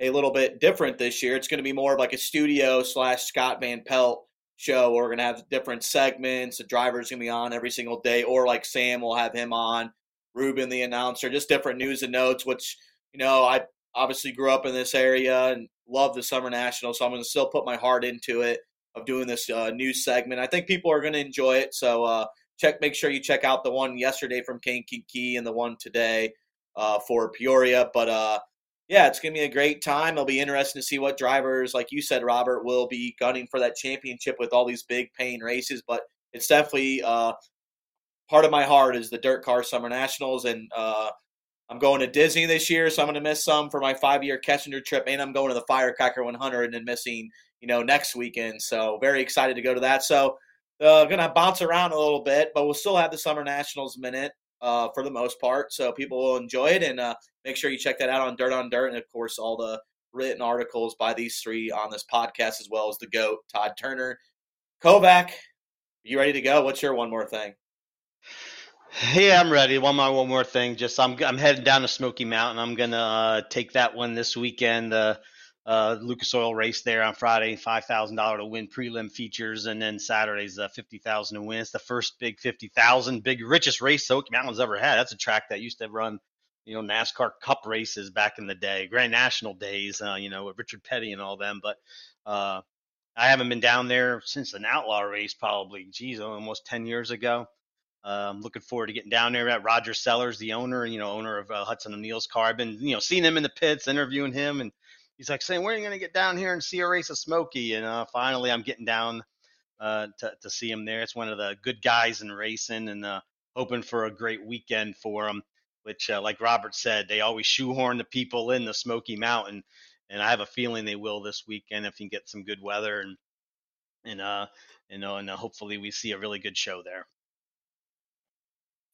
[SPEAKER 1] a little bit different this year. It's going to be more of like a studio slash Scott Van Pelt show. We're going to have different segments. The driver's going to be on every single day, or like Sam will have him on, Ruben, the announcer, just different news and notes, which, you know, I obviously grew up in this area and love the Summer National, so I'm going to still put my heart into it of doing this uh, news segment. I think people are going to enjoy it. So, uh, check, make sure you check out the one yesterday from Kankakee and the one today uh, for Peoria. But, uh, yeah, it's going to be a great time. It'll be interesting to see what drivers, like you said, Robert, will be gunning for that championship with all these big paying races. But it's definitely uh, part of my heart is the DIRTcar Summer Nationals, and uh, I'm going to Disney this year, so I'm going to miss some for my five year Kessinger trip, and I'm going to the Firecracker 100 and then missing, you know, next weekend. So very excited to go to that. So uh, going to bounce around a little bit, but we'll still have the Summer Nationals minute uh, for the most part. So people will enjoy it, and uh, make sure you check that out on Dirt on Dirt, and of course all the written articles by these three on this podcast, as well as the goat Todd Turner, Kovac. You ready to go? What's your one more thing?
[SPEAKER 2] Yeah, I'm ready. One more, one more thing. Just I'm I'm heading down to Smoky Mountain. I'm gonna uh, take that one this weekend. Uh, uh, Lucas Oil race there on Friday, five thousand dollar to win prelim features, and then Saturday's uh, fifty thousand to win. It's the first big fifty thousand, big richest race Smoky Mountain's ever had. That's a track that used to run, you know, NASCAR Cup races back in the day, Grand National days, uh, you know, with Richard Petty and all them. But uh, I haven't been down there since an outlaw race, probably, geez, almost ten years ago. I'm um, looking forward to getting down there. At Roger Sellers, the owner, you know, owner of uh, Hudson O'Neal's car. I've been, you know, seeing him in the pits, interviewing him, and he's like saying, "When are you going to get down here and see a race of Smoky?" And uh, finally, I'm getting down uh, to to see him there. It's one of the good guys in racing, and uh, hoping for a great weekend for him. Which, uh, like Robert said, they always shoehorn the people in the Smoky Mountain, and I have a feeling they will this weekend if you get some good weather and and uh you know and uh, hopefully we see a really good show there.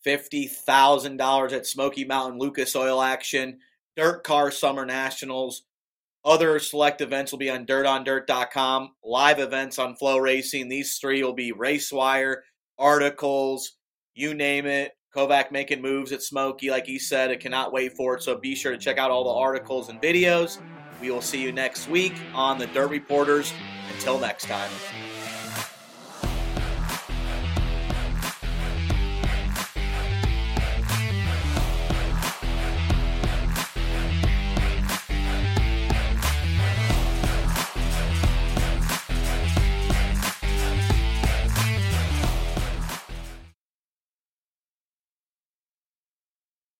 [SPEAKER 1] Fifty thousand dollars at Smoky Mountain Lucas Oil action, DIRTcar Summer Nationals. Other select events will be on dirtondirt.com. Live events on FloRacing. These three will be RaceWire, articles, you name it. Kovac making moves at Smoky, like he said. I cannot wait for it. So be sure to check out all the articles and videos. We will see you next week on the Dirt Reporters. Until next time.